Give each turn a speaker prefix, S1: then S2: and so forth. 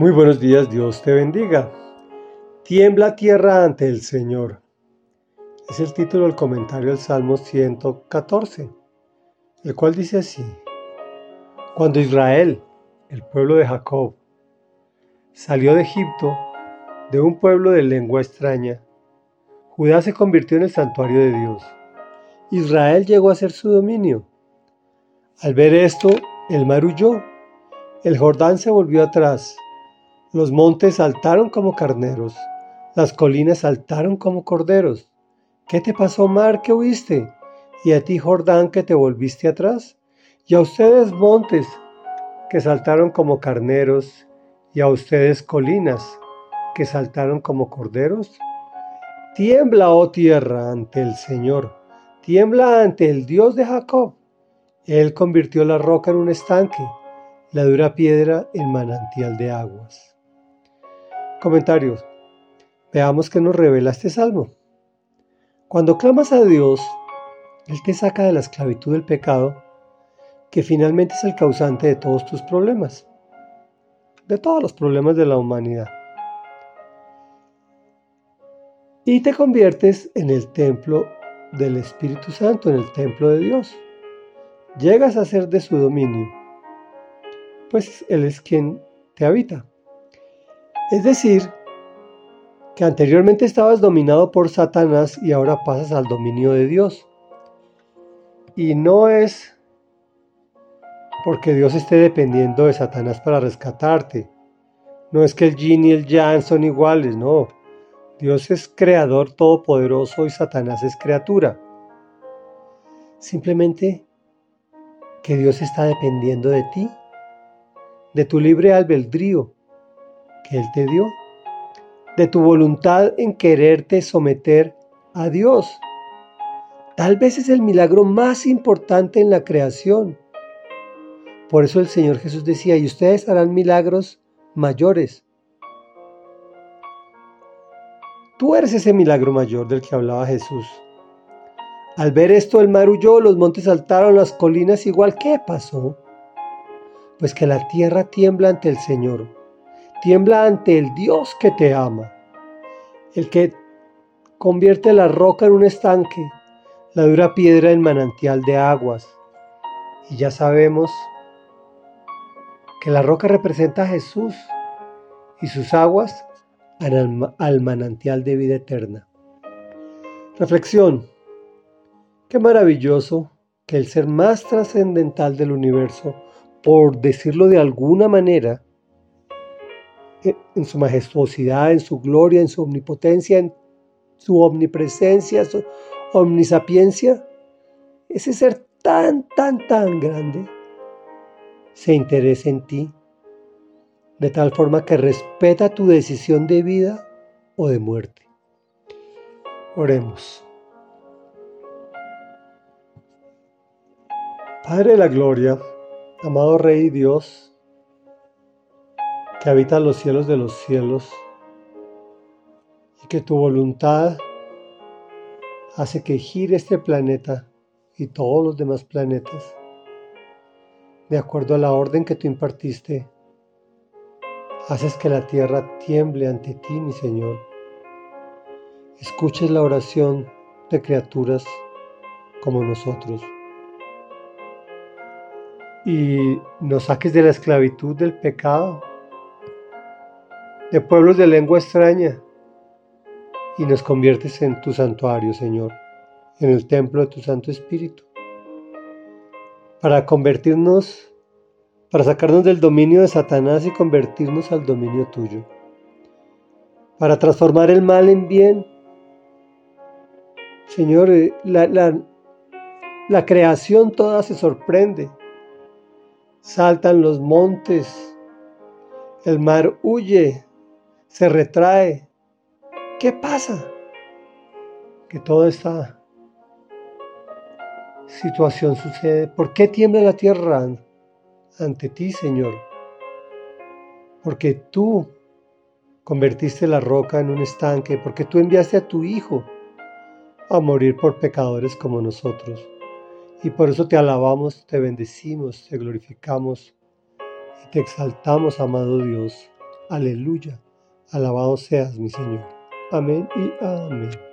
S1: Muy buenos días, Dios te bendiga. Tiembla tierra ante el Señor. Es el título del comentario del Salmo 114, el cual dice así. Cuando Israel, el pueblo de Jacob, salió de Egipto, de un pueblo de lengua extraña, Judá se convirtió en el santuario de Dios. Israel llegó a ser su dominio. Al ver esto, el mar huyó, el Jordán se volvió atrás los montes saltaron como carneros, las colinas saltaron como corderos. ¿Qué te pasó, mar, que huiste? ¿Y a ti, Jordán, que te volviste atrás? ¿Y a ustedes, montes, que saltaron como carneros? ¿Y a ustedes, colinas, que saltaron como corderos? Tiembla, oh tierra, ante el Señor, tiembla ante el Dios de Jacob. Él convirtió la roca en un estanque, la dura piedra en manantial de aguas. Comentarios. Veamos qué nos revela este salmo. Cuando clamas a Dios, Él te saca de la esclavitud del pecado, que finalmente es el causante de todos tus problemas, de todos los problemas de la humanidad. Y te conviertes en el templo del Espíritu Santo, en el templo de Dios. Llegas a ser de su dominio, pues Él es quien te habita. Es decir, que anteriormente estabas dominado por Satanás y ahora pasas al dominio de Dios. Y no es porque Dios esté dependiendo de Satanás para rescatarte. No es que el yin y el yang son iguales, no. Dios es creador todopoderoso y Satanás es criatura. Simplemente que Dios está dependiendo de ti, de tu libre albedrío, él te dio, de tu voluntad en quererte someter a Dios. Tal vez es el milagro más importante en la creación. Por eso el Señor Jesús decía, y ustedes harán milagros mayores. Tú eres ese milagro mayor del que hablaba Jesús. Al ver esto el mar huyó, los montes saltaron, las colinas igual. ¿Qué pasó? Pues que la tierra tiembla ante el Señor Tiembla ante el Dios que te ama, el que convierte la roca en un estanque, la dura piedra en manantial de aguas. Y ya sabemos que la roca representa a Jesús y sus aguas al, al manantial de vida eterna. Reflexión. Qué maravilloso que el ser más trascendental del universo, por decirlo de alguna manera, en su majestuosidad, en su gloria, en su omnipotencia, en su omnipresencia, su omnisapiencia, ese ser tan, tan, tan grande se interesa en ti, de tal forma que respeta tu decisión de vida o de muerte. Oremos. Padre de la Gloria, amado Rey Dios, que habita los cielos de los cielos y que tu voluntad hace que gire este planeta y todos los demás planetas de acuerdo a la orden que tú impartiste. Haces que la tierra tiemble ante ti, mi Señor. Escuches la oración de criaturas como nosotros. Y nos saques de la esclavitud del pecado de pueblos de lengua extraña y nos conviertes en tu santuario, Señor, en el templo de tu Santo Espíritu, para convertirnos, para sacarnos del dominio de Satanás y convertirnos al dominio tuyo, para transformar el mal en bien. Señor, eh, la, la, la creación toda se sorprende. Saltan los montes, el mar huye se retrae. ¿Qué pasa? Que toda esta situación sucede. ¿Por qué tiembla la tierra ante ti, Señor? Porque tú convertiste la roca en un estanque, porque tú enviaste a tu Hijo a morir por pecadores como nosotros. Y por eso te alabamos, te bendecimos, te glorificamos y te exaltamos, amado Dios. Aleluya. Alabado seas, mi Señor. Amén y amén.